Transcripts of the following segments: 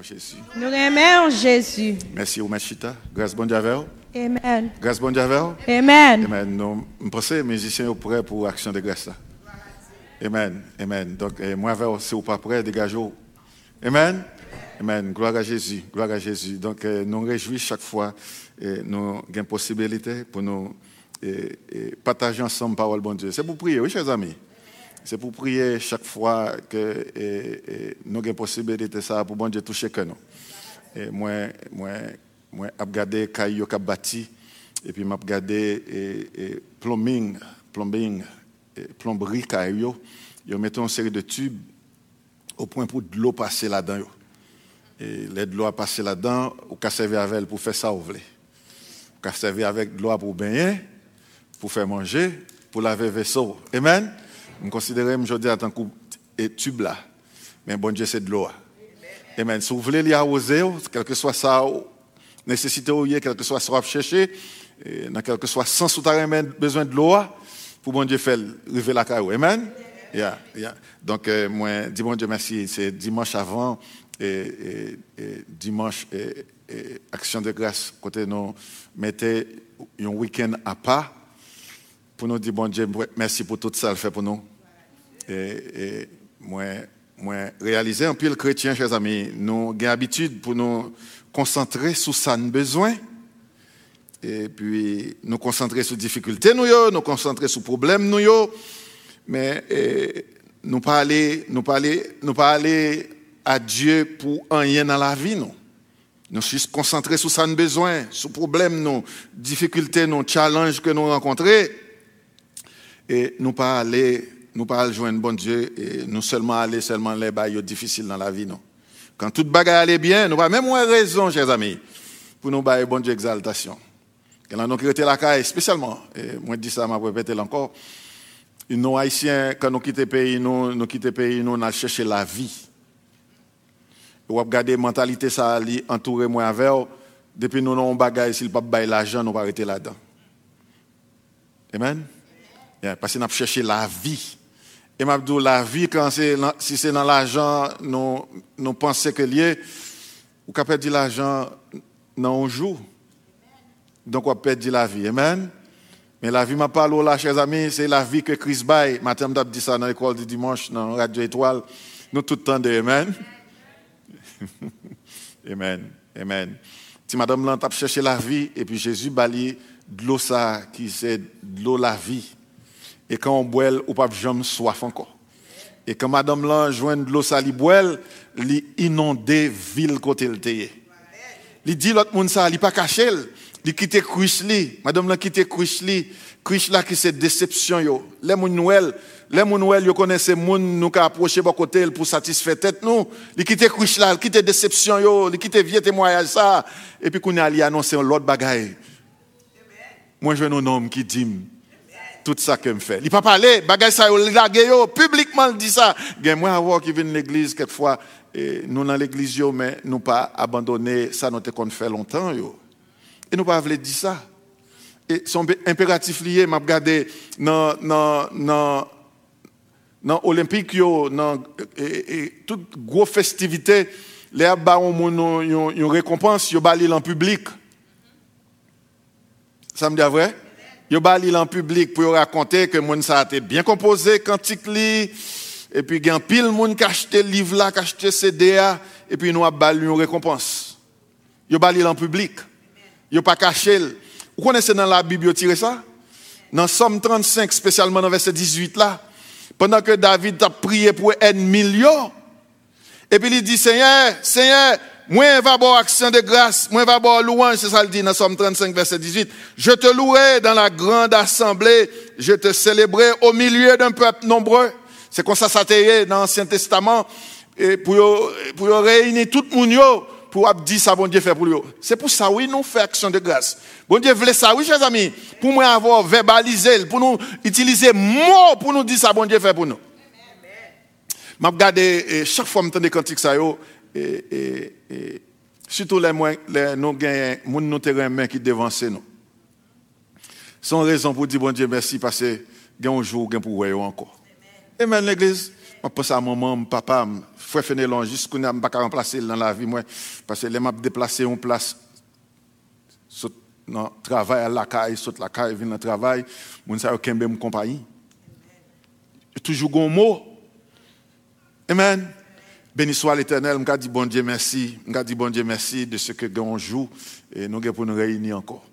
aimons Jésus. Nous aimons Jésus. Merci, Omachita. Grâce bon Dieu. Amen. Grâce bon Dieu. Amen. Amen. Nous, je pense que les musiciens sont prêts pour l'action de grâce. Amen. Amen. Donc, eh, moi, si vous pas prêts, dégagez-vous. Amen. Amen. Gloire à Jésus. Gloire à Jésus. Donc, eh, nous réjouissons chaque fois. Et nous avons une possibilité pour nous eh, eh, partager ensemble la parole de bon Dieu. C'est pour prier, oui, chers amis? C'est pour prier chaque fois que eh, eh, nous avons possibilité ça pour bon Dieu toucher que nous. Et moi, moi, moi, j'ai regardé Kayo qui a bâti, et puis j'ai regardé et, et plumbing, et plomberie Kayo. Ils mis une série de tubes au point pour de l'eau passer là-dedans. Et l'aide de l'eau a passé là-dedans, ou qu'à servir avec elle pour faire ça, vous voulez. Ou qu'à servir avec de l'eau pour baigner, pour faire manger, pour laver vaisseau. Amen? Je considère, je dis, en tant que tube là. Mais bon Dieu, c'est de l'eau. Amen. Si vous voulez les arroser, quel que soit ça, nécessité ou quel que soit ce que vous cherchez, et dans quel que soit sens où vous avez besoin de l'eau, pour bon Dieu faire river la caillou. Amen. Yeah, yeah. Donc, euh, moi, dis bon Dieu merci. C'est dimanche avant et, et- et dimanche et action de grâce. Côté nous mettez un week-end à part pour nous dire bon Dieu merci pour tout ça le fait pour nous. Et, et moi, moi réaliser un peu le chrétien, chers amis, nous avons l'habitude pour nous concentrer sur ça nous besoin. Et puis nous concentrer sur les difficultés, nous, nous concentrer sur les problèmes, nous, mais nous pas aller, nous pas aller, nous pas à Dieu pour rien dans la vie, nous. Nous sommes concentrés sur ça nous besoin, sur les problèmes, nos difficultés, nos challenges que nous rencontrons et nous pas aller nous pas aller joindre bon Dieu et nous seulement aller seulement les bails difficiles dans la vie non. Quand toute bagaille allait bien nous pas même moins raison chers amis pour nous bailler bon Dieu exaltation. Quand nous quitté la caille spécialement et moi dis ça m'a répété encore nous haïtiens quand nous quittons le pays nous nous quittons le pays nous on a cherché la vie. Ou regarder mentalité ça li entouré moi avec depuis nous non bagaille s'il pas bailler l'argent nous pas arrêter là-dedans. Amen? Yeah, parce qu'on a cherché la vie. Et m'a dit la vie, quand si c'est dans l'argent, nous, pensons que lié, ou qu'on perdre l'argent dans un jour. Donc on perd la vie. Amen. Mais la vie m'a parlé là, chers amis, c'est la vie que Chris Bay, matin, m'a dit ça dans l'école du dimanche, dans Radio Étoile. Nous tout le temps de Amen. Amen. Amen. Si madame là, cherché la vie, et puis Jésus bali de l'eau ça, qui c'est de l'eau la vie. Et quand on boit, ou pas jamais soif encore. Et quand madame là, joint de l'eau li boit, li inondé ville côté le. Li dit l'autre monde ça, li pas caché, li quitte Christ li. Madame là quitte Christ li. Christ là qui c'est déception yo. Les moun Noël, les moun Noël yo connaissent moun nous ka approcher par côté pour satisfaire tête nous. Li quitte Christ là, li quitte déception yo, li quitte vieux témoignage ça et puis qu'on a annoncer l'autre bagaille. Moi je un homme qui dit tout ça que me fait. Il pas parler, bagay ça yo publiquement il dit ça. Gen moi avoir qui vient l'église quelquefois et nous dans l'église mais nous pas abandonner ça nous qu'on fait longtemps yo. Et nous pas voulu dire ça. Et son impératif lié m'a regardé dans dans dans dans olympique yo dans toute grosse festivité les ba on moun yon yon récompense yo bali en public. Ça me dit vrai? Yo bali en public pour raconter que moun ça a été bien composé, cantique et puis gen pile moun qui acheté livre là, qui acheté CD et puis nous a bali une récompense. Yo bali en public. Yo pas caché. Vous connaissez dans la Bible yo tiré ça? Dans Somme 35, spécialement dans verset 18 là, pendant que David a prié pour un million, et puis il dit, Seigneur, Seigneur, moi va boire action de grâce, moi va boire louange, c'est ça le dit dans Somme 35, verset 18. Je te louerai dans la grande assemblée, je te célébrerai au milieu d'un peuple nombreux. C'est comme ça ça dans l'Ancien Testament, et pour, pour réunir tout le monde pour dire ça, bon Dieu fait pour lui. C'est pour ça, oui, nous faisons action de grâce. Bon Dieu voulait ça, oui, chers amis, pour moi avoir verbalisé, pour nous utiliser mots pour nous dire ça, bon Dieu fait pour nous. Je regarde chaque fois que je des cantiques, ça, E, e, e, Soutou lè nou genyen moun nou teren men ki devanse nou. Son rezon pou di bon diye mersi pase gen yonjou gen pou weyo anko. Emen l'Eglise, mwen pose a maman, mwen papa, mwen fwe fene lon, jis koun a mbaka remplase lan la vi mwen, pase lè map deplase yon plas, sot nan travay al lakay, sot lakay vin nan travay, moun sa yo kembe mwen kompanyi. Toujou goun mou. Emen. Béni soit l'Éternel, je dis bon Dieu merci, je dis bon Dieu merci de ce que nous joue et nous pour nous réunir encore.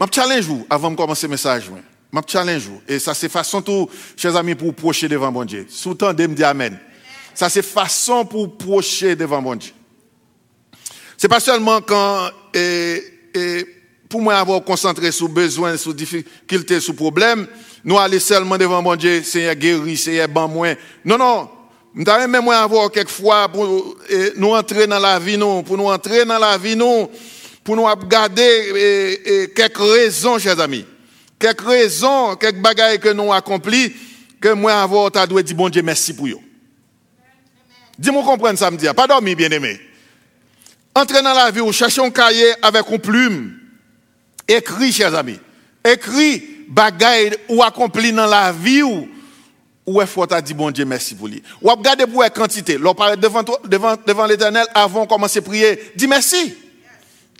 Je challenge vous avant de commencer le message. Je challenge vous. Et ça, c'est façon tout, chers amis, pour procher devant bon Dieu. Sous-temps de me dire Amen. Ça, c'est façon pour procher devant bon Dieu. C'est pas seulement quand, et, et pour moi avoir concentré sur besoin, sur difficultés, sur problèmes, nous aller seulement devant mon Dieu, Seigneur guéri, Seigneur ban moins. Non, non. Nous même moi avoir quelquefois pour nous entrer dans la vie, nous, pour nous entrer dans la vie, nous, pour nous regarder quelques raisons, chers amis. Quelques raisons, quelques bagailles que nous accomplis, que moi avoir, t'as dû dire bon Dieu merci pour eux. Dis-moi comprendre ça, me dire. Pas dormir, bien aimé. Entrer dans la vie, ou chercher un cahier avec une plume. Écris, chers amis. Écris bagaille ou accompli dans la vie ou ou est faut dit bon Dieu merci pour lui? Ou regarder pour la quantité? L'on parle devant devant devant l'Éternel avant de commencer à prier. Dis merci.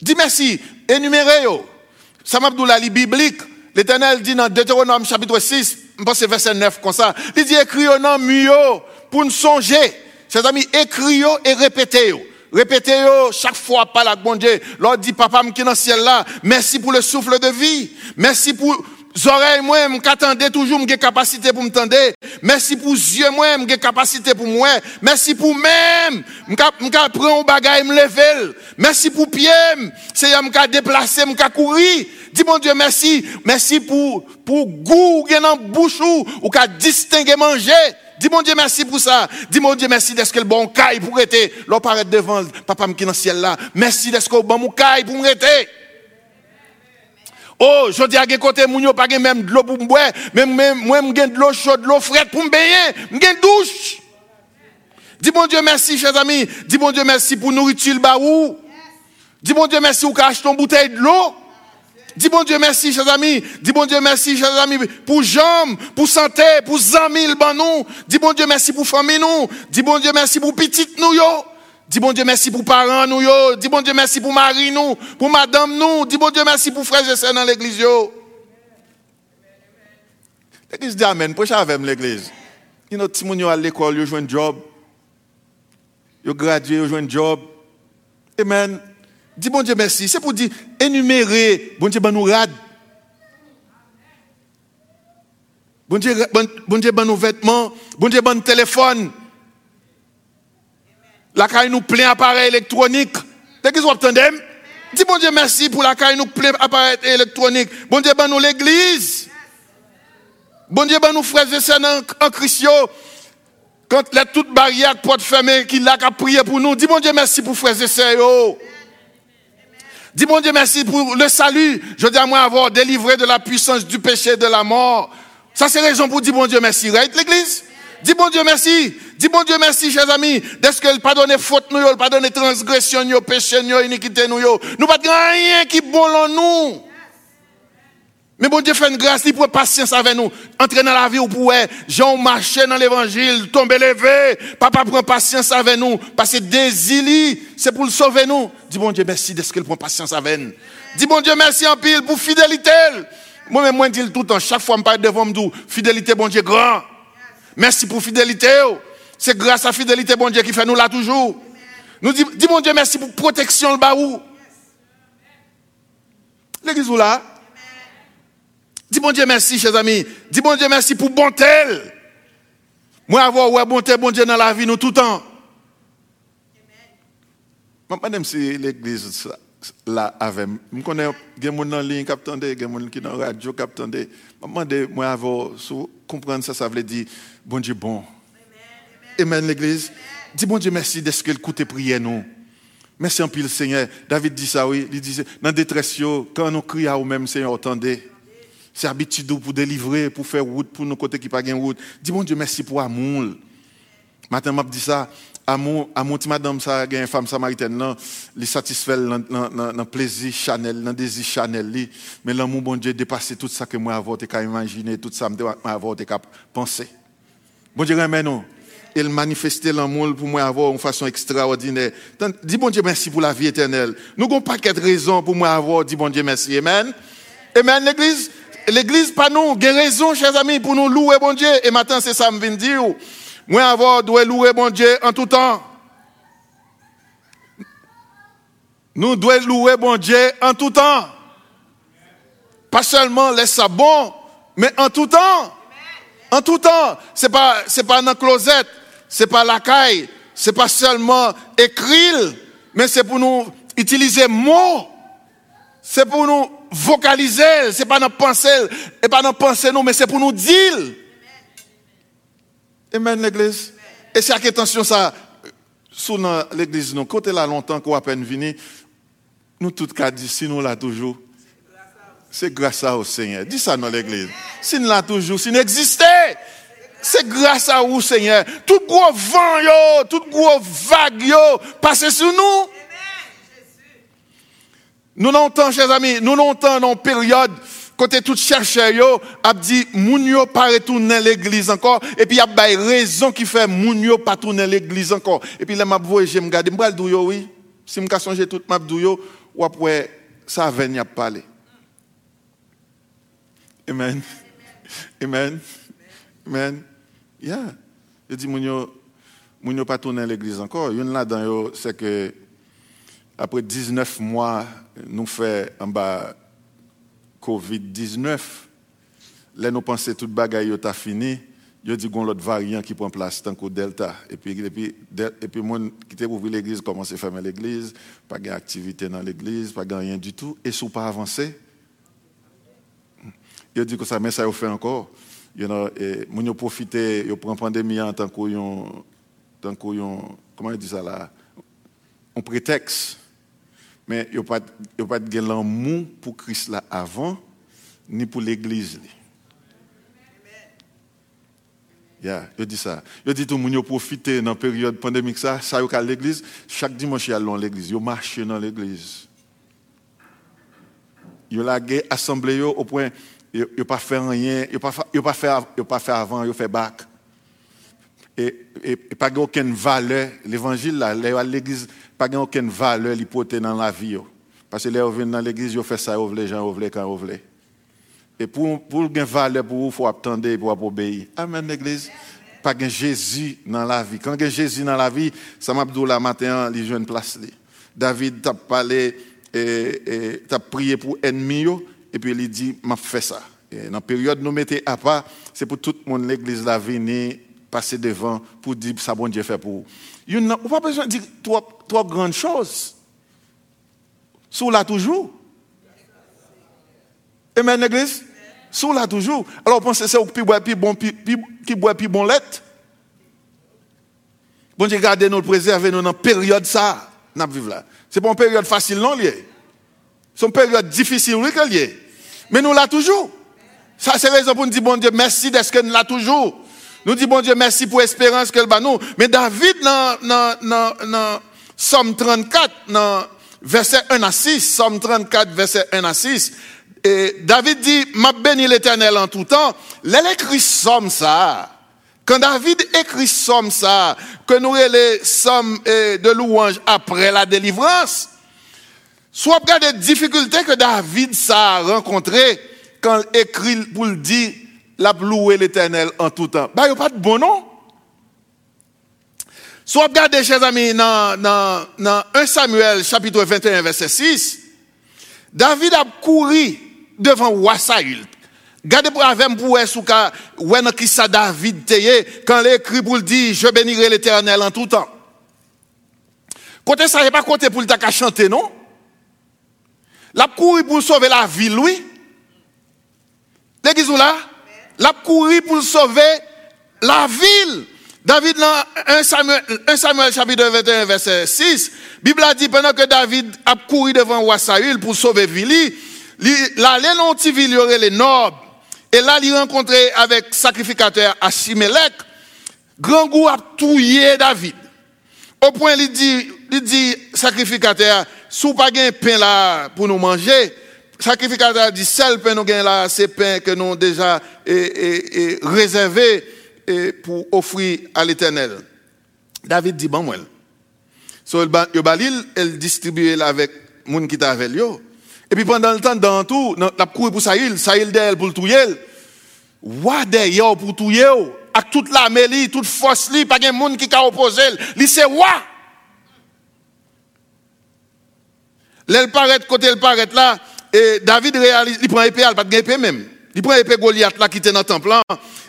Dis merci. Énumérez. Ça m'a dit biblique. L'Éternel dit dans Deutéronome chapitre 6, je pense verset 9 comme ça. Il dit écris au nom mieux pour nous songer. Chers amis, écris et répétez. Répétez chaque fois par la bon Dieu. Leur dit papa qui dans le ciel là, merci pour le souffle de vie. Merci pour oreilles moi m'attendais toujours m'ai capacité pour m'entendre. Merci pour yeux moi m'ai capacité pour moi. Merci pour même m'ka prendre un bagage me lever. Merci pour pied, c'est m'ka déplacer m'ka courir. Dis mon Dieu merci. Merci pour pour goût dans bouche ou ka distinguer manger. Dis mon Dieu merci pour ça. Dis mon Dieu merci d'être que le bon caille pour être. L'on paraît devant papa qui dans le ciel là. Merci d'être que le bon caille pour être. Oh, je dis à quel côté, moun yo pas même de l'eau pour boire, même moi j'ai de l'eau chaude, de l'eau fraîche pour me baigner, j'ai douche. Dis mon Dieu merci, chers amis. Dis mon Dieu merci pour nourriture baou. Dis mon Dieu merci pour acheter une bouteille de l'eau. Dis bon Dieu merci, chers amis. Dis bon Dieu merci, chers amis, pour jambes, pour santé, pour amis, le. Dis bon Dieu merci pour famille nous. Dis bon Dieu merci pour petite nous yo. Dis bon Dieu merci pour parents nous yo. Dis bon Dieu merci pour mari nous, pour madame nous. Dis bon Dieu merci pour frères et sœurs dans l'église yo. L'église dit Amen. Pourquoi avec l'église? You know, si yo à l'école, yo jouent un job. Yo gradué, yo jouent un job. Amen. Dis bon Dieu merci. C'est pour dire énumérer. Bon Dieu, ben nous rad. Bon Dieu, bon, Dieu, ben nos vêtements. Bon Dieu, ben téléphone. La caille nous plein appareil électronique. T'es que vous entendez? Dis bon Dieu merci pour la caille nous plein appareil électronique. Bon Dieu, ben nous l'église. Bon Dieu, ben nous frères et sœurs en Christ. Quand les toutes barrières portes fermées, qu'il a qu'à prier pour nous. Dis bon Dieu merci pour frères et sœurs. Dis bon Dieu merci pour le salut. Je dis à moi avoir délivré de la puissance du péché et de la mort. Ça c'est raison pour dire bon Dieu merci, right l'église? Dis bon Dieu merci. Dis bon Dieu merci, chers amis. D'est-ce qu'elle pardonne faute nous, elle pardonne transgression, nous, péché, nous, iniquité, nous, nous pas rien qui bon nous. Mais bon Dieu fait une grâce, il prend patience avec nous. Entrer dans la vie, ou pouvez, Jean marcher dans l'évangile, tomber levé. Papa prend patience avec nous. Parce que désir, c'est pour le sauver nous. Dis bon Dieu merci de ce qu'il prend patience avec nous. Dis bon Dieu merci en pile pour fidélité. Moi-même, moi, je dis tout le temps, chaque fois, je me parle devant moi, fidélité, bon Dieu, grand. Merci pour fidélité. C'est grâce à fidélité, bon Dieu, qui fait nous là toujours. Nous dis, dis bon Dieu, merci pour protection, le baou. L'église où là? Dis bon Dieu merci, chers amis. Dis bon Dieu merci pour bonté. Moi, avoir ouais, bonté, bon Dieu dans la vie, nous tout le temps. Madame, si l'église là avec je connais des gens en ligne qui attendent, des gens qui dans la radio qui attendent. Je moi avoir comprendre ça ça veut dire bon Dieu bon. Amen l'église. Dis bon Dieu merci de ce qu'il écoute prier nous. Merci en pile Seigneur. David dit ça oui, il disait dans détresse quand nous crions au même Seigneur attendez. C'est habitude pour délivrer, pour faire route pour nos côtés qui pas de route. Dis bon Dieu merci pour amour. Matin m'a dit ça, amour amour madame ça une femme samaritaine non, li satisfait dans dans plaisir Chanel, dans désir Chanel mais l'amour bon Dieu dépasse tout ça que moi avoir qu'à imaginer, tout ça moi avoir qu'à penser. Bon Dieu remet nous. Il manifestait l'amour pour moi avoir une façon extraordinaire. Dis bon Dieu merci pour la vie éternelle. Nous n'avons pas de raison pour moi avoir dit bon Dieu merci. Amen. Amen, l'église. L'église, pas nous, il raison, chers amis, pour nous louer bon Dieu. Et maintenant, c'est ça viens de dire. Moi, avoir, doit louer bon Dieu en tout temps. Nous devons louer bon Dieu en tout temps. Pas seulement laisse ça bon, mais en tout temps. En tout temps. C'est pas, c'est pas dans la closette, c'est pas la caille, c'est pas seulement écrire, mais c'est pour nous utiliser mots. C'est pour nous vocaliser, c'est pas dans penser, et pas dans penser nous, mais c'est pour nous dire. Amen, l'église. Et c'est à quelle attention ça, sous l'église, nous, côté là longtemps qu'on a peine venu, nous tous cas dit, si nous là toujours, c'est grâce à au Seigneur. Dis ça dans l'église. Si nous là toujours, si nous existait, c'est grâce à vous, Seigneur. Tout gros vent, yo, tout gros vague, yo, passe sur nous. Nous n'entendons, chers amis, nous n'entendons période côté tout chercheur yo a dit moun yo pas retourner l'église encore et puis y a des raison qui fait moun yo pas tourner l'église encore et puis là m'a voyé me garder m'bral dou yo oui? Si m'ka songer tout m'a dou yo ou après ça venir parler amen. Amen. Amen. Yeah. Je dis moun yo pas tourner l'église encore. Une là dedans yo c'est que après 19 mois nous fait en bas Covid-19, là nous pensons tout bagaille est fini, il dit qu'on l'autre variant qui prend place tant que Delta. Et puis et puis et puis monde qui était ouvrir l'église commence à fermer l'église, pas d'activité dans l'église, pas rien du tout. Et sous pas avancer. Il dit que ça mais ça fait encore. You know, et mon profiter, yo prend pandémie en tant que tant que comment il dit ça là, un prétexte mais il n'y a pas, pas de l'amour pour Christ là avant, ni pour l'Église. Yeah, je dis ça. Je dis tout le monde profiter dans la période pandémique, ça, ça à l'église. Chaque dimanche, il y a l'église. Ils marchent ont assemblée au point, ils n'ont pas fait rien, ils n'ont pas, pas, fait, pas fait avant, ils ont fait bac. Et, et, et pas aucune valeur. L'évangile, là, l'église, pas aucune valeur dans la vie. Parce que là, dans l'église, ils font ça, gens, ils quand ils veulent. Et pour, pour une valeur pour vous, il faut attendre pour obéir. Amen, l'église. Pas de Jésus dans la vie. Quand il y a Jésus dans la vie, ça m'a dit matin, il joue une place. David t'a parlé, et, prié pour ennemi, et puis il dit, m'a fait ça. Et dans la période nous mettons à part, c'est pour tout le monde, l'église, la venir, passer devant, pour dire ça, bon Dieu fait pour vous. Il n'a pas besoin de dire trois, trois grandes choses. Sous là toujours. Amen, l'église? Sous là toujours. Alors, pensez c'est boit plus bon, qui boit plus bon lait. Bon Dieu, gardez nous, préserver nous dans période ça. Nous vivons là. C'est pas une période facile, non, lié. C'est une période difficile, oui, lié. Mais nous là toujours. Ça, c'est raison pour nous dire, bon Dieu, merci d'être que nous là toujours. Nous disons, bon Dieu, merci pour l'espérance qu'elle bat nous. Mais David, dans, Somme 34, dans verset 1 à 6, Somme 34, verset 1 à 6, et David dit, m'a béni l'éternel en tout temps. L'elle écrit Somme ça. Quand David écrit Somme ça, que nous les sommes de louange après la délivrance, soit des difficultés que David a rencontrées quand il écrit pour le dire, la louer l'éternel en tout temps. Bah, il n'y a pas de bon nom. Soit regardez, chers amis, dans, dans, 1 Samuel, chapitre 21, verset 6, David a couru devant roi Saül. Gardez pour avec pour souka, ouais, qui ça David teye, quand l'écrit pour le dire, je bénirai l'éternel en tout temps. Côté ça, il pas côté pour le chanter, non? La couru pour sauver la ville, oui. L'église là? l'a couru pour sauver la ville. David, dans 1 Samuel, 1 Samuel chapitre 21, verset 6, Bible a dit, pendant que David a couru devant roi pour sauver Vili, là, les non ville, y aurait les nobles. Et là, il rencontré avec sacrificateur Achimelech. Grand goût a tué David. Au point, il dit, il dit, sacrificateur, sous pas un pain là pour nous manger, sacrificateur dit, seul pain nous gagne là, c'est pain que nous déjà réservé et pour offrir à l'éternel. David dit, bon, moi. So, ba- il balil, elle distribue avec moun qui t'a avec lui. Et puis pendant le temps, dans tout, la cour pour Saïl, Saïl derrière pour le touyer. Wa derrière pour touyer. Avec toute l'armée, li, toute force, li, pas de moun qui a opposé. Li c'est wa. L'elle paraît côté elle paraît là et David réalise il prend épée elle pas de épée même. Il prend épée Goliath là qui était dans le temple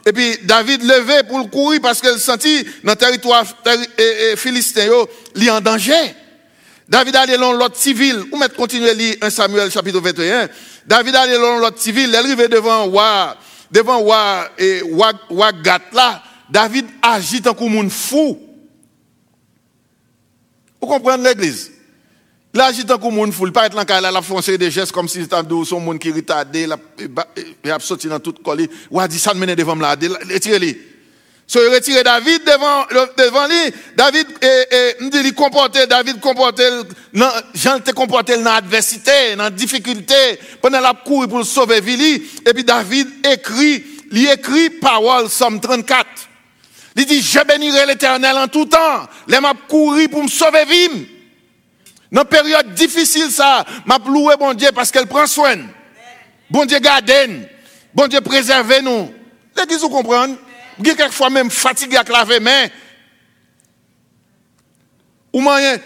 et puis David levé pour le courir parce qu'elle sentit dans le territoire philistin yo, li en danger. David allait dans l'autre civil, ou mettre continuer lire 1 Samuel chapitre 21. David allait dans l'autre civil, elle arrivait devant Wa, devant Wa et Wa, Wa là. David agit en comme un fou. Vous comprenez l'église? Là, agit en comme un fou. Il paraît là, la foncer des gestes comme si c'était son monde qui retardé, la- il a sorti dans toute colle. Ou a dit ça mène devant là, retirez-les. So, il retire David devant, devant lui. David, et, et, dit, il comportait, David comportait, Jean te comporté dans l'adversité, dans la difficulté, pendant la cour pour sauver Vili. Et puis David écrit, il écrit parole, Somme 34. Il dit, je bénirai l'éternel en tout temps. Les m'a couru pour me sauver Vim. Dans une période difficile, ça, m'a loué bon Dieu parce qu'elle prend soin. Bon Dieu garde. Bon Dieu préserve nous. L'église, vous comprenez? Vous quelquefois même fatigué à laver main. Ou moyen,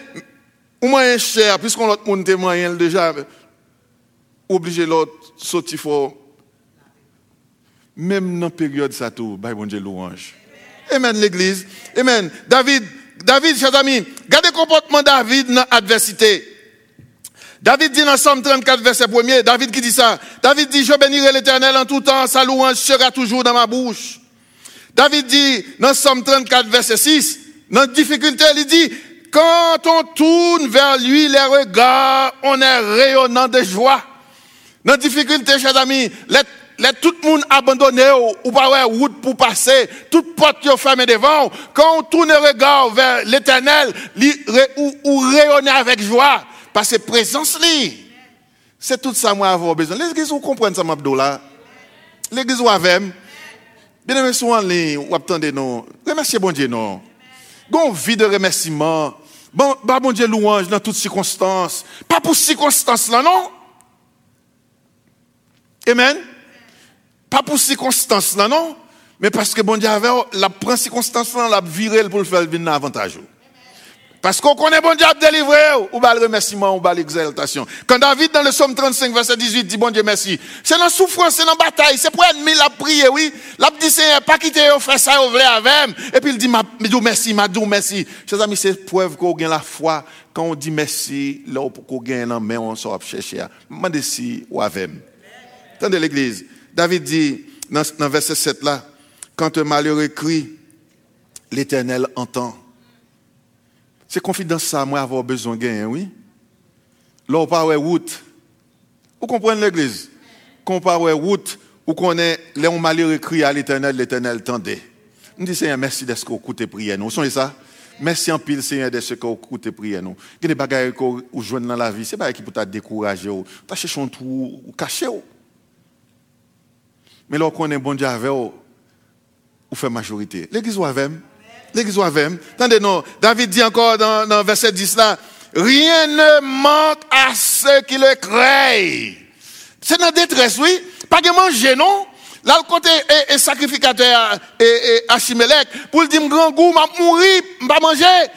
ou moyen cher, puisqu'on l'autre monde te moyen déjà, obligé l'autre sortir fort. Même dans la période ça tout, bah bon Dieu louange. Amen l'église. Amen. David, David, chers amis, regardez le comportement de David dans l'adversité. David dit dans Somme 34, verset 1er, David qui dit ça. David dit, je bénirai l'éternel en tout temps, sa louange sera toujours dans ma bouche. David dit dans Somme 34, verset 6, dans difficulté, il dit, quand on tourne vers lui les regards, on est rayonnant de joie. Dans difficulté, chers amis, les, les, tout le monde abandonné ou, ou pas ouais, route pour passer, toute porte qui est fermée devant, quand on tourne le regard vers l'éternel, li- ou, ou avec joie, parce que présence li. C'est tout ça moi avoir besoin. L'église, vous comprenez ça, Mabdo là? L'église, vous avez. Bien aimé, souvent, les, ou attendez, non. Remerciez bon Dieu, non. Gon vie de remerciement. Bon, bah, bon Dieu, louange dans toutes circonstances. Pas pour circonstances là, non? Amen? Pas pour circonstances là, non? Mais parce que bon Dieu avait la prend circonstance là, la viré pour le faire venir avantage. Parce qu'on connaît bon Dieu délivré, ou bas le remerciement, ou bas l'exaltation. Quand David, dans le psaume 35, verset 18, dit bon Dieu merci. C'est dans la souffrance, c'est dans la bataille, c'est pour ennemi, la prier, oui. La dit Seigneur, pas quitter, faire ça, vous voulez avec. Et puis il dit, ma, merci, ma merci. Chers amis, c'est preuve qu'on gagne la foi. Quand on dit merci, là, qu'on gagne la main, on sort chercher. Demandez si, ou avec. Attendez l'église. David dit, dans, dans verset 7 là, quand un malheureux crie, l'éternel entend. C'est confidence ça, moi, avoir besoin de gagner, oui. Là, on parle de route. Vous comprenez l'église? Quand on parle de route, ou qu'on est, là, on malheureux crie à l'éternel, l'éternel tendait. On dit, Seigneur, merci d'être qu'on écoute prier nous. Vous ça? Merci en pile, Seigneur, de ce qu'on écoute prier nous. Il y a des qu'on joue dans la vie, c'est pas qui pour te décourager, ou t'as cherché un trou, ou caché. Mais là, on est bon Dieu avec ou, ou fait majorité. L'église ou avec L'église ou avec Attendez, non. David dit encore dans, dans verset 10 là, rien ne manque à ceux qui le craignent. C'est dans la détresse, oui. Pas de manger, non? Là, le côté et, et sacrificateur et Achimelech, pour le dire, grand goût, m'a mourir, m'a manger.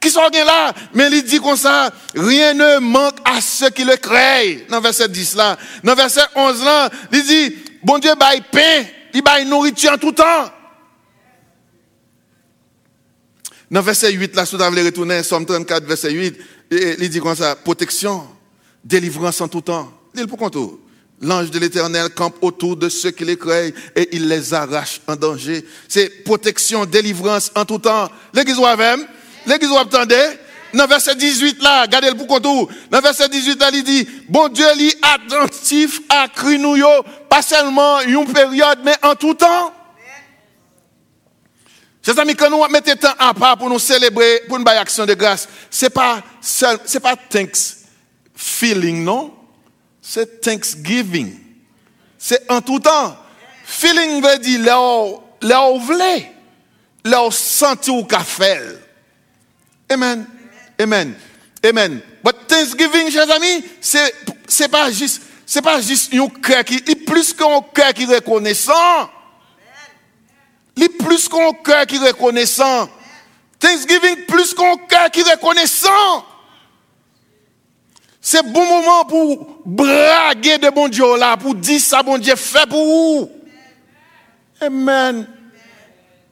Qui sont là? Mais il dit comme ça, rien ne manque à ceux qui le craignent. Dans verset 10 là. Dans verset 11 là, il dit, bon Dieu, baille pain, il baille nourriture en tout temps. Dans verset 8, là, si vous avez retourner, Somme 34, verset 8, il dit comme ça, protection, délivrance en tout temps. Il pour compte. L'ange de l'éternel campe autour de ceux qui les craignent et il les arrache en danger. C'est protection, délivrance en tout temps. L'église ou avec L'église ou attendez Dans verset 18 là, regardez le. Dans verset 18 là, il dit, bon Dieu, il est attentif à cri nous pas seulement une période, mais en tout temps. Chers amis, quand nous mettons temps à part pour nous célébrer, pour une action de grâce, c'est pas seul, c'est pas thanks feeling, non? C'est thanksgiving. C'est en tout temps. Feeling veut dire là où, là où vous voulez. qu'a fait. Amen. Amen. Amen. But Thanksgiving, chers amis, c'est, c'est pas juste, c'est pas juste un cœur qui, il plus qu'un cœur qui est reconnaissant. Il est plus qu'un cœur qui est reconnaissant. Thanksgiving, plus qu'un cœur qui est reconnaissant. C'est bon moment pour braguer de bon Dieu là, pour dire ça, bon Dieu fait pour vous. Amen.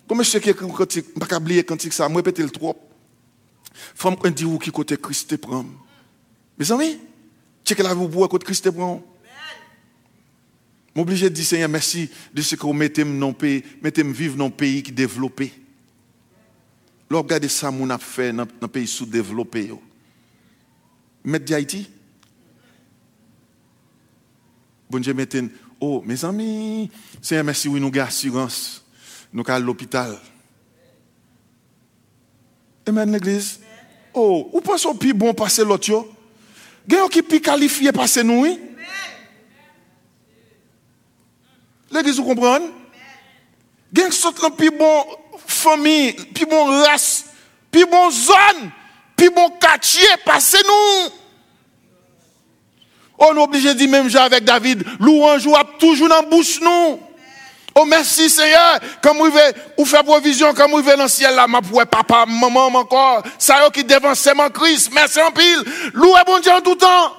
Comme je sais que quand je ne pas oublier quand ça, moi répéter le trop. Femme quand dit où qui côté Christ te prend. Mes amis, check la vous pour côté Christ te prend. M'obligé de dire Seigneur merci de ce que vous mettez dans pays, mettez vivre dans un pays qui développé. Lorsque regardez ça mon a fait dans un pays sous-développé. Mettre d'Haïti. Bon Dieu mettez oh mes amis, Seigneur merci oui nous avons assurance. Nous à l'hôpital. Amen l'église. Oh, ou pensez plus bon passer l'autre yo? Gen qui plus qualifié passer nous oui? L'église, vous comprenez? Gen qui sont plus bon famille, plus bon race, plus bon zone, plus bon quartier, passez nous. On est obligé de dire même avec David, louange ou toujours dans la bouche nous. Oh merci Seigneur, comme vous vous faire provision, comme vous dans le ciel là, ma pour papa, maman encore, ça y est qui devance mon Christ, merci en pile, louez bon Dieu en tout temps.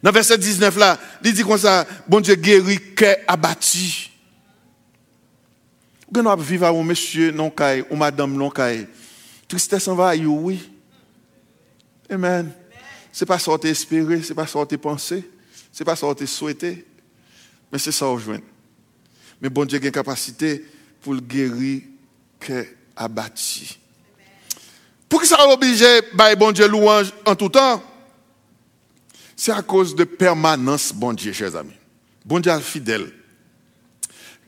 Dans verset 19 là, il dit comme ça, bon Dieu guérit, cœur abattu. Vous pouvez vivre un monsieur non caille, ou madame non caille. Tristesse en va, oui. Amen. Ce n'est pas ça que espérer, ce n'est pas ça que penser, ce n'est pas ça que souhaiter, mais c'est ça que Mais bon Dieu a une capacité pour le guérir cœur abattu. Pour que ça soit obligé, bah, bon Dieu louange en tout temps, c'est à cause de permanence, bon Dieu, chers amis. Bon Dieu est fidèle.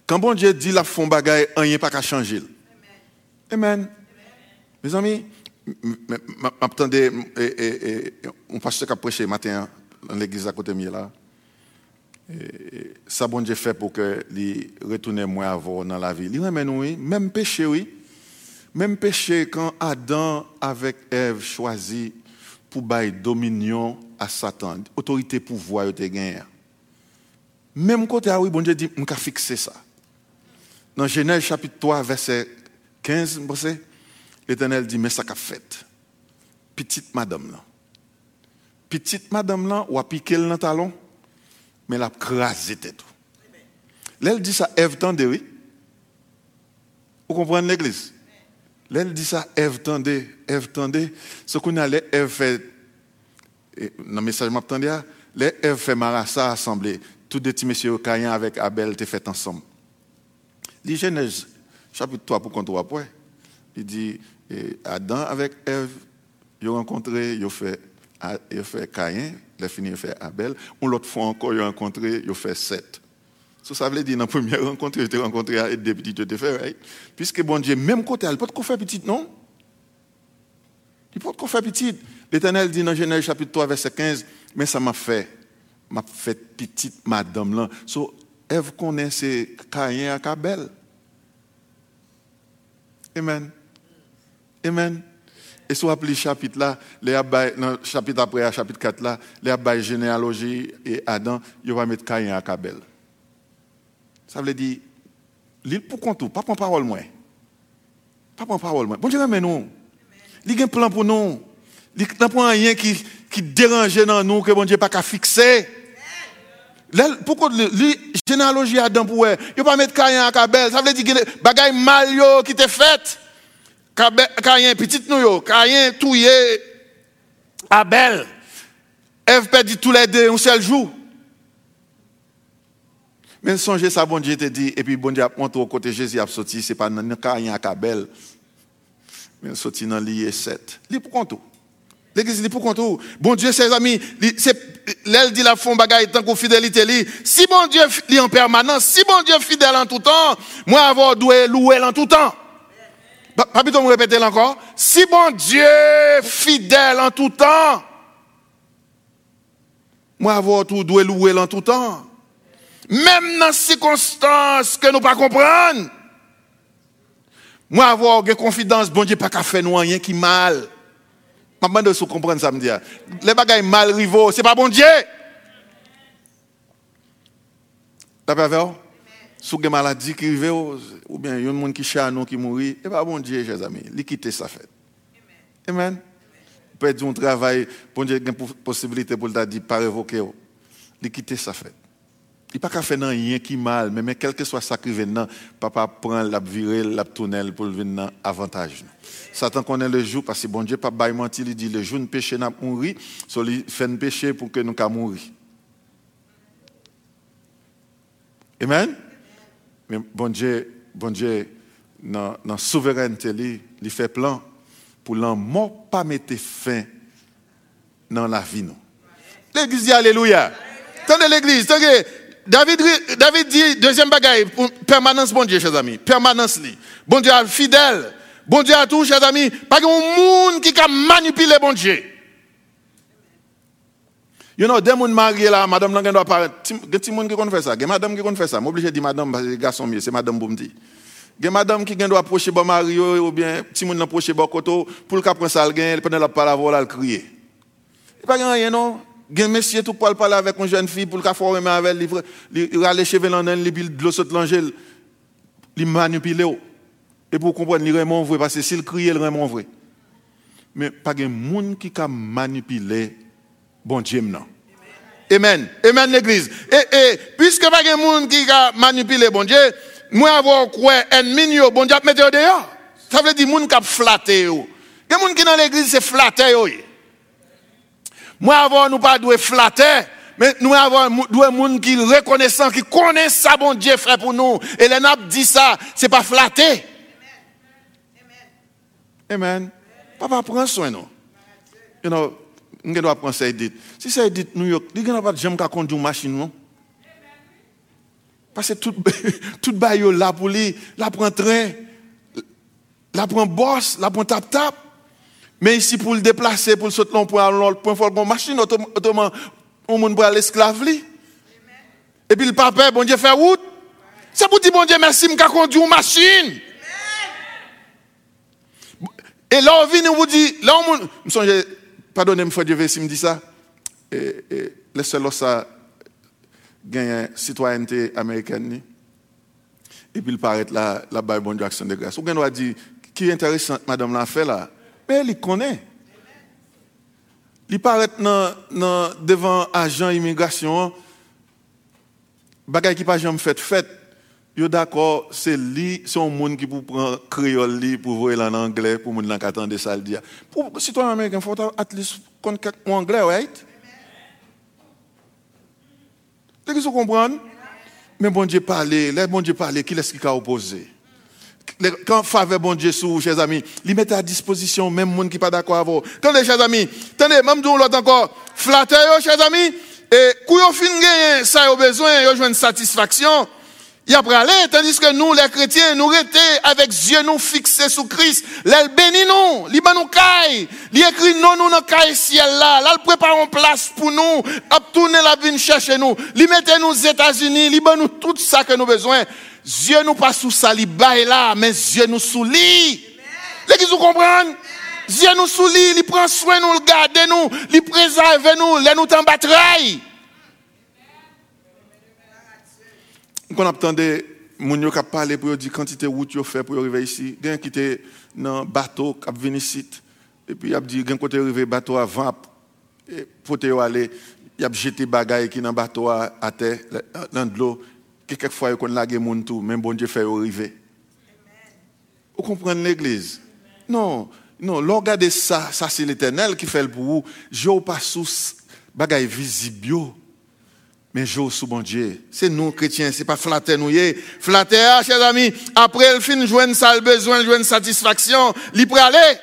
Quand bon Dieu dit la fond bagaille, rien pas qu'à changer. Amen. Mes amis, m'attendez, on passe qu'à prêcher matin dans l'église à côté de là. Ça, bon Dieu fait pour que les retourne moins avant dans la vie. Il oui, même péché, oui. Même péché quand Adam avec Ève choisit pour bailler dominion à Satan, autorité pouvoir de gagner. Même côté ah oui, bon Dieu dit, on fixer ça. Dans Genèse chapitre 3, verset 15, l'Éternel dit, mais ça qu'a fait. Petite madame là. Petite madame là, ou a piqué le talon, mais elle a crasé tout. Là, elle dit ça, Ève tendez, oui. Vous comprenez l'église? Là, elle dit ça, Ève tendez, Ève tendez. Ce qu'on a, Ève fait dans le message m'attendais, les Ève fait Marassa assemblée. Tous les petits messieurs Caïn avec Abel étaient fait ensemble. Les Genèse, chapitre 3 pour qu'on après. Il dit Adam avec Ève, ils ont rencontré, ils ont fait, ils fait Caïn, les fini, ils ont fait Abel. On l'autre fois encore, ils ont rencontré, ils ont fait Seth. Ça, veut dire, dans la première rencontre, ils ont rencontré des ils ont fait, puisque bon Dieu, même côté, elle peut pas faire petit, non? Il peut pas faire petit. L'Éternel dit dans Genèse chapitre 3, verset 15, mais ça m'a fait, m'a fait petite madame là. So, Ève connaît c'est Caïn et Abel. Amen. Amen. Et si vous appelez chapitre là, chapitre après, chapitre 4 là, les abaye généalogie et Adam, il va mettre Caïn et Abel. Ça veut dire, l'île pour compte, pas prendre parole moi. Pas prendre parole moi. Bon Dieu, mais nous. Il a un plan pour nous. Il n'y a pas rien qui, qui dérange dans nous que bon Dieu pas fixer. Pourquoi la généalogie Adam pour il ne pas mettre Caïn à Kabel. Ça veut dire que les bagailles mal qui étaient faites. Caïn, petit nous yo, Caïn touye Abel. Ève perdit tous les deux un seul jour. Mais songez ça, bon Dieu te dit, et puis bon Dieu a montré au côté Jésus a sorti, ce n'est pas Caïn à Kabel. Mais sorti dans l'IE 7. Li pour compte. L'église dit pour compte. Bon Dieu, ses amis, l'aile dit la fond bagaille tant qu'on fidélité li. Si bon Dieu est en permanence, si bon Dieu est fidèle en tout temps, moi avoir doué louer en tout temps. Pas plutôt me répéter encore. Si bon Dieu fidèle en tout temps, moi avoir tout doué louer en tout temps. Même dans circonstances que nous pas comprendre. Moi, avoir une confidence, bon Dieu, pas qu'à faire nous rien qui mal. Je me si vous comprenez ça, me dire. Les bagailles mal rivaux, c'est pas bon Dieu. T'as pas vous avez maladie qui arrive, ou bien il y a un monde qui chane qui mourit, et pas bon Dieu, chers amis, il quitte sa fête. Amen. Dire un travail, bon Dieu, il y a une possibilité pour le dire, pas révoquer. Il quitte sa fête. Il n'y a pas qu'à faire rien qui mal, mais, quel que soit ça qui vient, papa prend la virée, la tunnel pour venir avantage. Satan connaît le jour parce que bon Dieu, pas mentir, il dit le jour de péché n'a mourir, soit il fait un péché pour que nous mourir. Amen. Mais bon Dieu, bon Dieu, dans la souveraineté, il fait plan pour mort pas mettre fin dans la vie. L'église dit Alléluia. Attendez l'église, attendez. David, David dit, deuxième bagaille, permanence, bon Dieu, chers amis. Permanence, Bon Dieu, fidèle. Bon Dieu à tous, chers amis. Pas de monde qui a manipulé bon Dieu. You know, des gens mariés là, madame là, doit pas. Il y a des gens qui font ça? Il y madame qui font ça? Je suis obligé de dire madame parce que les garçons mieux, c'est madame pour me dire. Il y a madame qui doit approcher bon mari ou bien petit monde approcher bon koto pour le cap prendre ça gain, pendant la parole le crier. Il pas rien non? Il y a monsieur tout pour parler avec une jeune fille pour le faire remettre avec elle, il aller chez Vélandin, il de l'eau saute il manipule. Et pour comprendre, il vraiment vrai, parce que s'il crie, il vraiment vrai. Mais pas de monde qui a manipulé bon Dieu non. Amen. Amen l'église. Et, et puisque pas de monde qui a manipulé bon Dieu, moi avoir quoi ennemi yo bon Dieu mettre dehors. Ça veut dire monde qui a flatté yo. Les gens qui dans l'église c'est flatté yo. Moi avoir nous pas doit flatter mais nous avons des gens qui reconnaissant, qui connaissent ça, bon Dieu, frère, pour nous. Et les nappes dit ça, c'est pas flatter. Amen. Papa prend soin nous. You know, nous devons prendre ça dit. Si ça dit New York, il n'y a pas de gens qui conduire une machine non? Parce que tout tout bail là pour lui, là prend train, là prend boss, là prend tap tap. Mais ici pour le déplacer, pour le sauter l'on point l'autre point, il faut une machine autrement on monde pour l'esclave Et puis le papa, bon Dieu fait route. C'est pour dire bon Dieu merci, je conduire une machine. Et là, on vient, on vous dit, là, on me songe, pardonnez-moi, Dieu si me dit ça. Et, et les seuls ça gagne citoyenneté américaine. Et puis il paraît là, là bas bon action de grâce. Ou bien on dit, qui est intéressant, madame l'a fait là? Mais elle connaît. Il paraît devant agent immigration, bagay qui pas jamais fait fait yo d'accord, c'est lui, c'est un monde qui peut prendre créole li pour voir en anglais pour monde qui attendre ça le dire. Pour citoyen américain, faut at least connaître quelques anglais, right? Est-ce que vous comprenez? Mais bon Dieu parle, les bon Dieu parle, qui est-ce qui a opposé? Quand faveur bon Dieu sous, chers amis, il met à disposition même monde qui pas d'accord avec vous. Attendez, chers amis, attendez, même nous l'autre encore, flatter, chers amis, et quand vous fin gagner, ça a besoin, vous avez une satisfaction. Il a aller, tandis que nous, les chrétiens, nous étions avec yeux nous fixés sur Christ. L'elle bénit nous, il nous caille. Il écrit non, nous, dans caille ciel là. Là, prépare une place pour nous. Il tourner la vie chercher nous. Il mette nous aux États-Unis. Il nous tout ça que nous besoin. Dieu nous pas sous ça, il baille là, mais Dieu nous sous lit. L'église, vous comprenez? Dieu nous sous lit, il prend soin nous, il garde nous, il préserve nous, il nous en bataille. Mwen ap tande moun yo kap pale pou yo di kantite wout yo fe pou yo rive isi. Gen ki te nan bato kap veni sit. E pi ap di gen kote rive bato avan e pou te yo ale. Yap jete bagay ki nan bato a ate, nan dlo. Ke kek fwa yo kon lage moun tou, men bon je fe yo rive. Ou kompren l'eglize? Non, non, lor gade sa, sa se l'Eternel ki fel pou ou. Je ou pa sou bagay vizibyo. Mais je sous bon Dieu. C'est nous, chrétiens, c'est pas flatter nous. Flatter, chers amis, après le jouer ça le besoin, jouer une satisfaction, libre aller.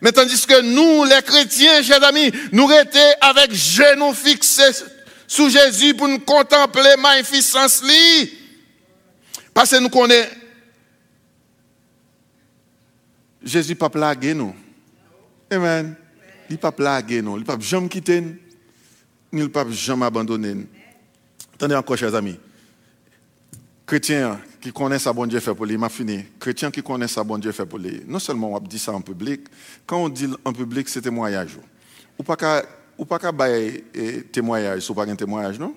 Mais tandis que nous, les chrétiens, chers amis, nous étions avec genoux fixés sous Jésus pour nous contempler magnificence li. Parce que nous connaissons. Jésus pas plagué nous. Amen. Il pas plagué nous. Il pas jamais quitter nous. Il ne pas jamais abandonner nous. Attendez encore, chers amis. Chrétiens qui connaît sa bon Dieu fait pour lui, m'a fini. Chrétien qui connaît sa bon Dieu fait pour lui. Non seulement on dit ça en public, quand on dit en public, c'est témoignage. Ou pas qu'à ou pas qu'à eh, témoignage, ou pas un témoignage, non?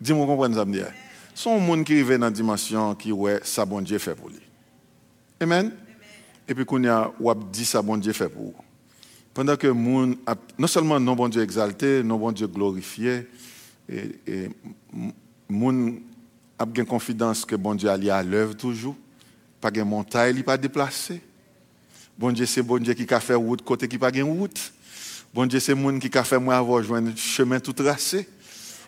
Dis-moi, comprenez ça me dire. Son monde qui arrive dans la dimension qui ouais, ça bon Dieu fait pour lui. Amen? Et puis qu'on a ou dit ça bon Dieu fait pour vous. Pendant que monde non seulement non bon Dieu exalté, non bon Dieu glorifié et, et monde a bien confiance que bon Dieu allie à l'œuvre toujours, pas de montagne, il pas déplacé. Bon Dieu c'est bon Dieu qui a fait route côté qui pas route. Bon Dieu c'est monde qui a fait moi avoir un chemin tout tracé.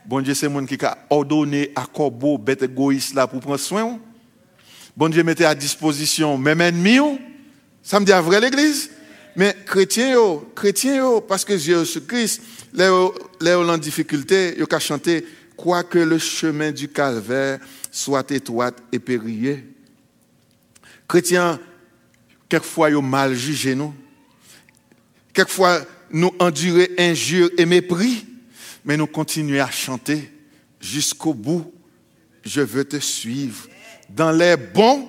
Bon Dieu c'est monde qui a ordonné à corbeau bête égoïste là pour prendre soin. Bon Dieu mettait à disposition même ennemi. Ça me dit à vrai l'église? Mais chrétiens, chrétiens, parce que Jésus-Christ, les en difficulté, ils ont chanté Quoique le chemin du calvaire soit étroit et périllé. Chrétiens, quelquefois, ils ont mal jugé nous. Quelquefois, nous endurer injures et mépris, mais nous continuons à chanter jusqu'au bout. Je veux te suivre dans les bons,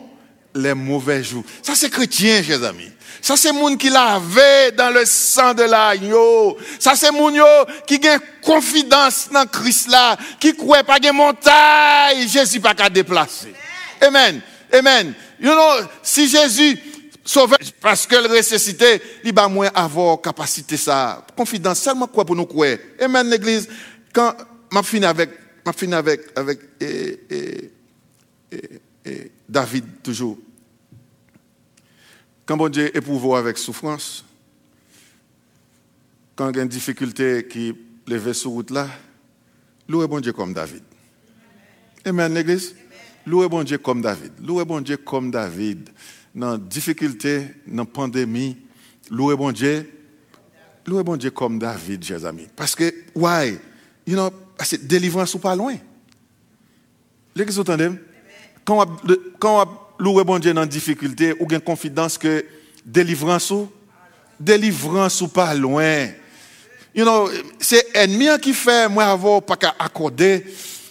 les mauvais jours. Ça, c'est chrétien, chers amis. Ça, c'est moun qui lavé dans le sang de l'agneau. Ça, c'est moun qui a confiance dans Christ là, qui croit pas de montagne, Jésus pas qu'à déplacer. Amen. Amen. You know, si Jésus sauve parce que le ressuscité, il va moins avoir capacité ça. Confidence seulement quoi pour nous croire. Amen, l'église. Quand, m'a fini avec, m'a avec, avec, et, David toujours. Quand bon Dieu éprouve avec souffrance, quand il y a une difficulté qui lève sur route là, louez bon Dieu comme David. Amen, l'église? Louez bon Dieu comme David. Louez bon Dieu comme David. Dans la difficulté, dans la pandémie, louez bon Dieu. Louez bon Dieu comme David, chers amis. Parce que, why? You know, que délivrance ou pas loin. L'église, vous entendez? Quand on, quand on louer bon Dieu dans difficulté ou gain confidence que délivrance ou ou pas loin. You know, c'est ennemi qui fait moi avoir pas qu'à accorder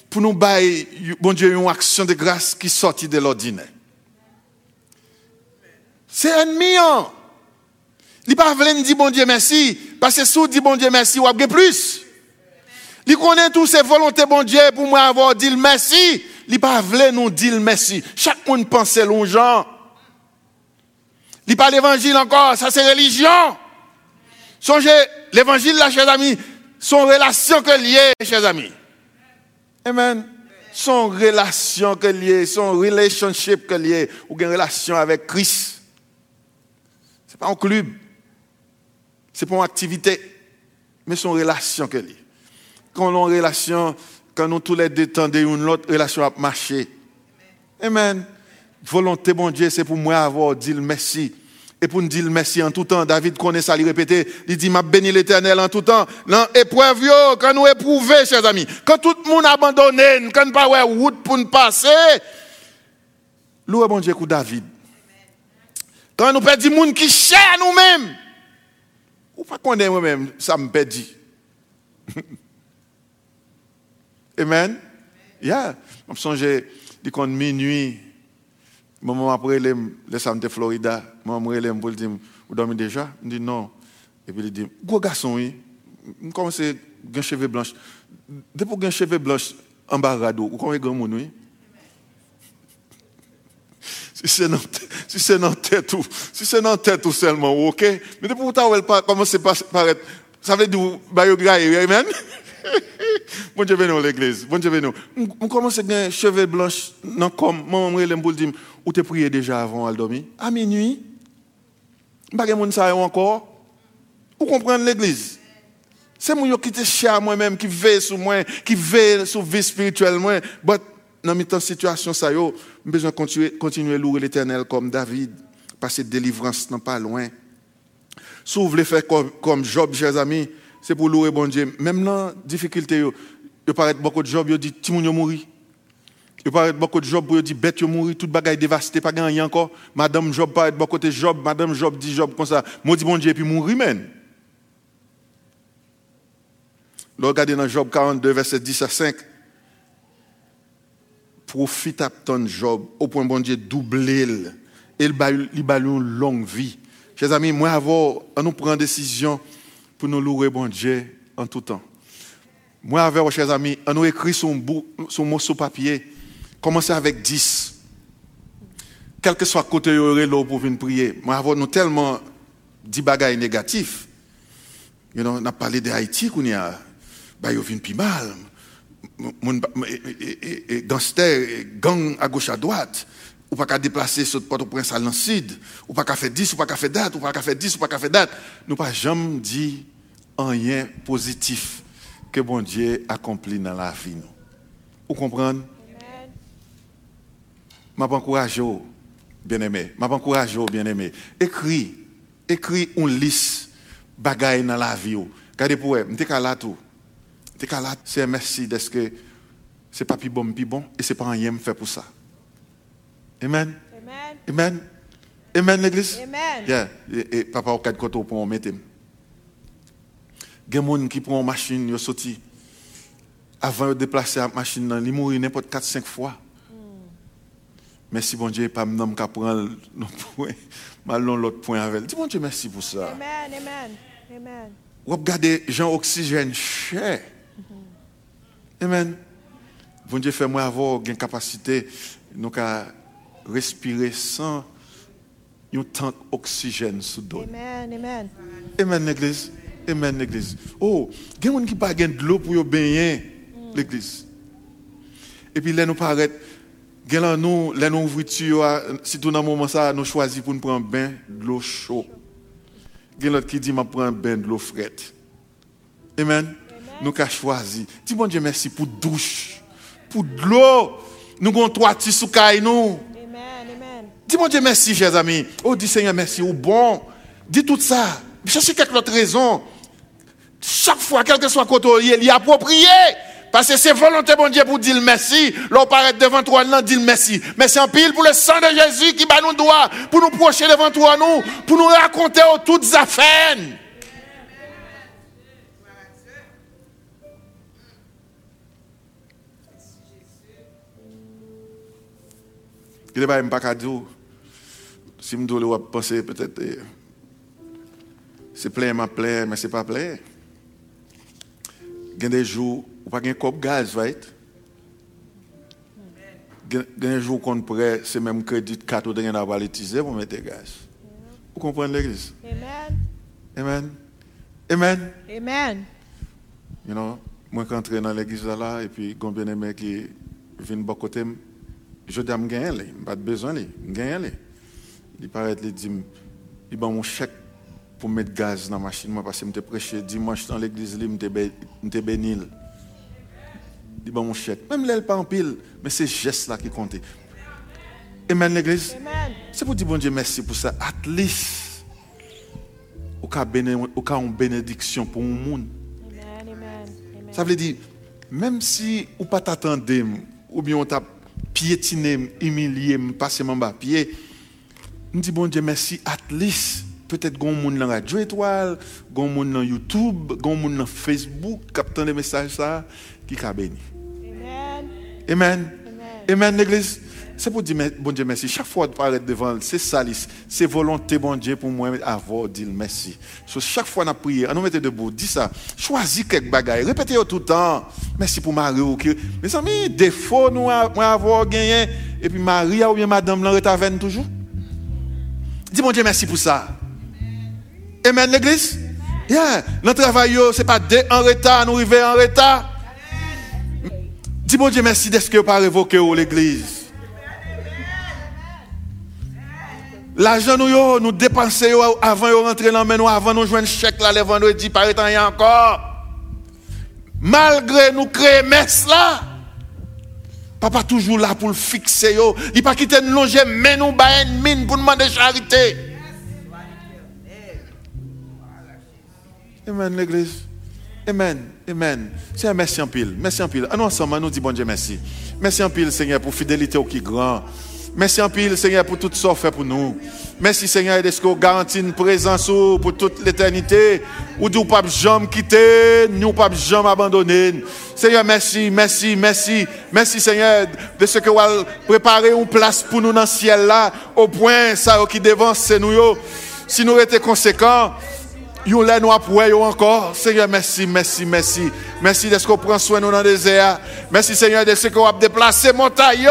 pour nous bailler bon Dieu une action de grâce qui sortit de l'ordinaire. C'est ennemi hein. Il pas veut dire bon Dieu merci parce que si dit bon Dieu merci ou a plus. Il connaît tous ses volontés bon Dieu pour moi avoir dit merci li pas vle nous dire merci. Chaque monde pense gens. Li pas l'évangile encore, ça c'est religion. Songez, l'évangile là, chers amis, son relation que lié, chers amis. Amen. Son relation que lié, son relationship que lié, ou une relation avec Christ. C'est pas un club. C'est pas une activité. Mais son relation que lié. Quand on a une relation quand nous tous les deux une autre relation à marcher. Amen. Volonté, bon Dieu, c'est pour moi avoir dit le merci. Et pour nous dire merci en tout temps, David connaît ça, il répétait, il dit, m'a béni l'éternel en tout temps. Dans épreuve, quand nous éprouvons, chers amis, quand tout le monde abandonné, quand nous pas route pour nous passer, louez bon Dieu pour David. Quand nous perdons des gens qui cherchent nous-mêmes, ou pas qu'on est moi-même, ça me perdit. Amen? Yeah. Je me songe, quand minuit, maman après les les de Florida, maman me pour dire vous dormez déjà? Je dis non. Et puis il dit gros garçon oui. Je commence à avoir cheveux blancs. Depuis que cheveux blancs radeau, vous connaissez grand monde oui? Si c'est dans si c'est dans tête ou si c'est dans tête ou seulement OK? Mais depuis que vous pas commencer à paraître ça veut dire biographie amen? Bon Dieu nous l'église. Bon Dieu nous. On commence avec des cheveux blancs non comme? Maman me relève pour dire ou te prié déjà avant de dormir? À minuit. Pas monde ça encore. Vous comprenez l'église? C'est moi qui te cher moi-même qui veille sur moi, qui veille sur vie spirituelle moi, but dans cette situation ça yo, besoin continuer continuer louer l'Éternel comme David parce que délivrance n'est pas loin. Si vous voulez faire comme, comme Job, chers amis, c'est pour louer bon Dieu. Même dans la difficulté, il paraît beaucoup de jobs, il dit Timoun yo mouri. Il paraît beaucoup de jobs pour dire bête yo mouri, toute bagaille dévastée, pas gagné encore. Madame Job paraît beaucoup de Job, Madame Job dit Job comme ça. Moi dis bon Dieu puis mourir men. Regardez dans Job 42 verset 10 à 5. profite à ton job au point bon Dieu doubler et il ba il ba une longue vie. Chers amis, moi avant on nous prend décision pour nous louer bon Dieu en tout temps. Moi avec vous chers amis, on nous écrit son son mot sur papier. Commencez avec 10. Quel que soit côté là pour venir prier. Moi avant nous tellement dit bagaille négatif. You know, on a parlé de Haïti qu'on y a bah vinn pi mal moun gangster gang à gauche à droite ou pas qu'à déplacer sur Port-au-Prince à sud ou pas qu'à faire 10 ou pas qu'à faire date. Ou pas qu'à faire 10 ou pas qu'à faire date. Nous pas jamais dit rien positif que bon Dieu accomplit dans la vie nous vous comprenez? M'a encouragé bien-aimé. M'a encouragé bien-aimé. Écris écris une liste bagaille dans la vie regardez pour moi m'était là tout c'est un merci de ce que c'est pas plus bon, plus bon, et c'est pas rien fait pour ça. Amen? Amen. Amen, Amen l'Eglise? Amen. Yeah. E papa ou kad koto pou an metem. Gen moun ki pou an masjin yo soti, avan yo deplase an masjin nan, li mouri nepot 4-5 fwa. Mersi bon Dje, pa mnam ka pran malon lot pwen avèl. Di bon Dje, mersi pou sa. Amen, amen, amen. Wap gade jan oksijen chè. Mm-hmm. Amen. Bon Dje fè mwen avò gen kapasite nou ka respirer sans un tant d'oxygène sous l'eau. Amen. Amen. Amen l'église. Amen l'église. Oh, il y a des gens qui pas de l'eau pour baigner l'église. Et puis là nous paraît Là, nous, là, nous ouvrons, si tout dans moment ça, nous choisissons pour nous prendre un bain de l'eau chaude. Il y a l'autre qui dit, je prends un bain de l'eau frette. Amen. Nous avons choisi. Dis bon Dieu merci pour douche, pour de l'eau. Nous avons trois petits sous nous. Dis bon Dieu merci, chers amis. Oh, dis Seigneur merci, ou bon. Dis tout ça. Cherchez quelque autre raison. Chaque fois, quel que soit côté, il a approprié. Parce que c'est volonté, bon Dieu, pour dire merci. L'on paraît devant toi, non, dire merci. Merci en pile pour le sang de Jésus qui bat nous doigt, pour nous procher devant toi, nous, pour nous raconter toutes affaires. Il ne pas dire, si je dois penser peut-être, c'est plein, ma plein, mais ce n'est pas plein. Il y a des jours où pas de cop gaz, right? Il y a des jours qu'on pourrait, c'est même crédit carte de rien à utiliser pour mettre gaz. Vous comprenez l'église? Amen. Amen. Amen. Amen. You know, moi quand je dans l'église là, et puis quand bien aimé qui vient de côté, je dis, je gagne, pas de besoin, je gagne. Il paraît, il dit, il m'a mon chèque pour mettre gaz dans la machine, moi, parce que je prêché dimanche dans l'église, je suis béni. Il m'a mon chèque. Même là, pas en pile, mais c'est geste là qui compte. Amen, l'église. C'est pour dire, bon Dieu, merci pour ça. At least, au cas une bénédiction pour le monde. Amen. Amen. Amen. Ça veut dire, même si ou pas t'attendez, ou bien on t'a piétiner, humilier, passer mon bas pied. Je dis bon Dieu merci, at least peut-être gon moun dans radio étoile, gon moun dans YouTube, gon moun dans Facebook, captant des messages ça qui ka béni. Amen. Amen. Amen. L'église. C'est pour dire bon Dieu merci. Chaque fois de paraître devant, c'est ça, c'est volonté bon Dieu pour moi avoir dire merci. So, chaque fois on a prié, on nous mettait debout, dis ça. Choisis quelques bagailles, répétez tout le temps. Merci pour Marie. Mes amis, défaut nous avoir gagné et puis Marie ou bien madame l'en toujours. Dis bon Dieu merci pour ça. Amen l'église? Yeah, le travail c'est pas en retard, nous arriver en retard. Dis bon Dieu merci d'être que pas révoqué l'église. L'argent nous nous dépenser avant de rentrer dans nous avant nous jouer un chèque là le vendredi par étant encore. Malgré nous créer messe là. Papa toujours là pour le fixer il pas quitter nous longer mais nous ba une mine pour demander charité. Amen l'église. Amen. Amen. Un merci en pile. Merci en pile. Ah, nous ensemble, nous dit bon Dieu merci. Merci en pile Seigneur pour fidélité au qui grand. Merci en pile, Seigneur, pour tout ce que fait pour nous. Merci, Seigneur, de ce que vous garantit une présence pour toute l'éternité? Ou nous pas jamais quitter, nous pas jamais abandonner? Seigneur, merci, merci, merci. Merci, Seigneur, de ce que vous préparé une place pour nous dans le ciel là, au point, ça qui devance nous. yo. Si nous étions conséquents, Yon là nous appuyer encore. Seigneur, merci, merci, merci. Merci de ce qu'on prend soin de nous dans le désert. Merci Seigneur de ce qu'on a déplacé montagne yo,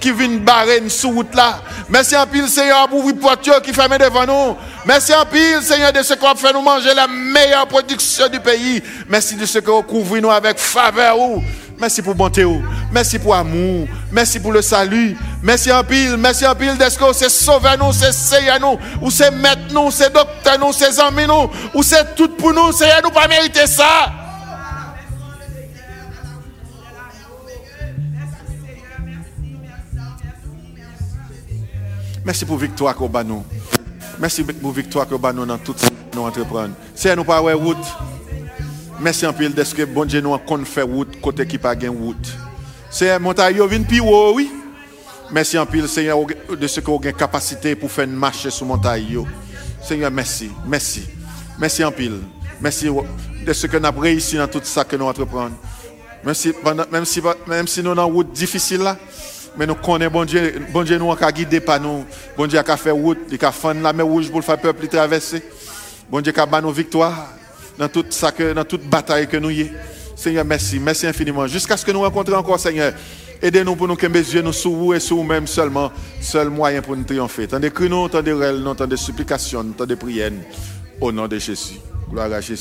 qui viennent barrer une sous route là. Merci en pile Seigneur pour ouvrir porte yo qui ferme devant nous. Merci en pile Seigneur de ce a fait nous manger la meilleure production du pays. Merci de ce qu'on couvre nous avec faveur. Merci pour bonté. Merci pour amour. Merci pour le salut. Merci en pile. Merci en pile d'est-ce que c'est sauver nous, c'est nous, nous, c'est docteur nous, c'est amis nous, ou c'est tout pour nous. Seigneur nous pas mériter ça. Merci pour victoire qu'on bat nous. Merci pour victoire qu'on bat nous dans tout ce que nous entreprenons. Seigneur nous pas ouais route. Merci en pile de ce que bon Dieu nous a qu'on fait route côté qui pas gain route. Seigneur montagne vinn pi haut, oui. Merci en pile Seigneur de ce vous avez capacité pour faire une marche sur montagne. Seigneur merci, merci. Merci en pile. Merci de ce que nous avons réussi dans tout ça que nous entreprenons. Même si, même si, même si nous sommes une route difficile là, mais nous connaissons bon Dieu, bon Dieu nous a guidé par nous. Bon Dieu a fait route, il a fait la mer rouge pour le peuple traverser. Bon Dieu a nous victoire dans toute ça que, dans toute bataille que nous y. Seigneur, merci, merci infiniment. Jusqu'à ce que nous rencontrions encore, Seigneur. Aidez-nous pour nous mes yeux nous sur vous et sur vous-même seulement, seul moyen pour nous triompher. Tant de cris, tant de rêves, tant de supplications, tant de prières. Au nom de Jésus. Gloire à Jésus.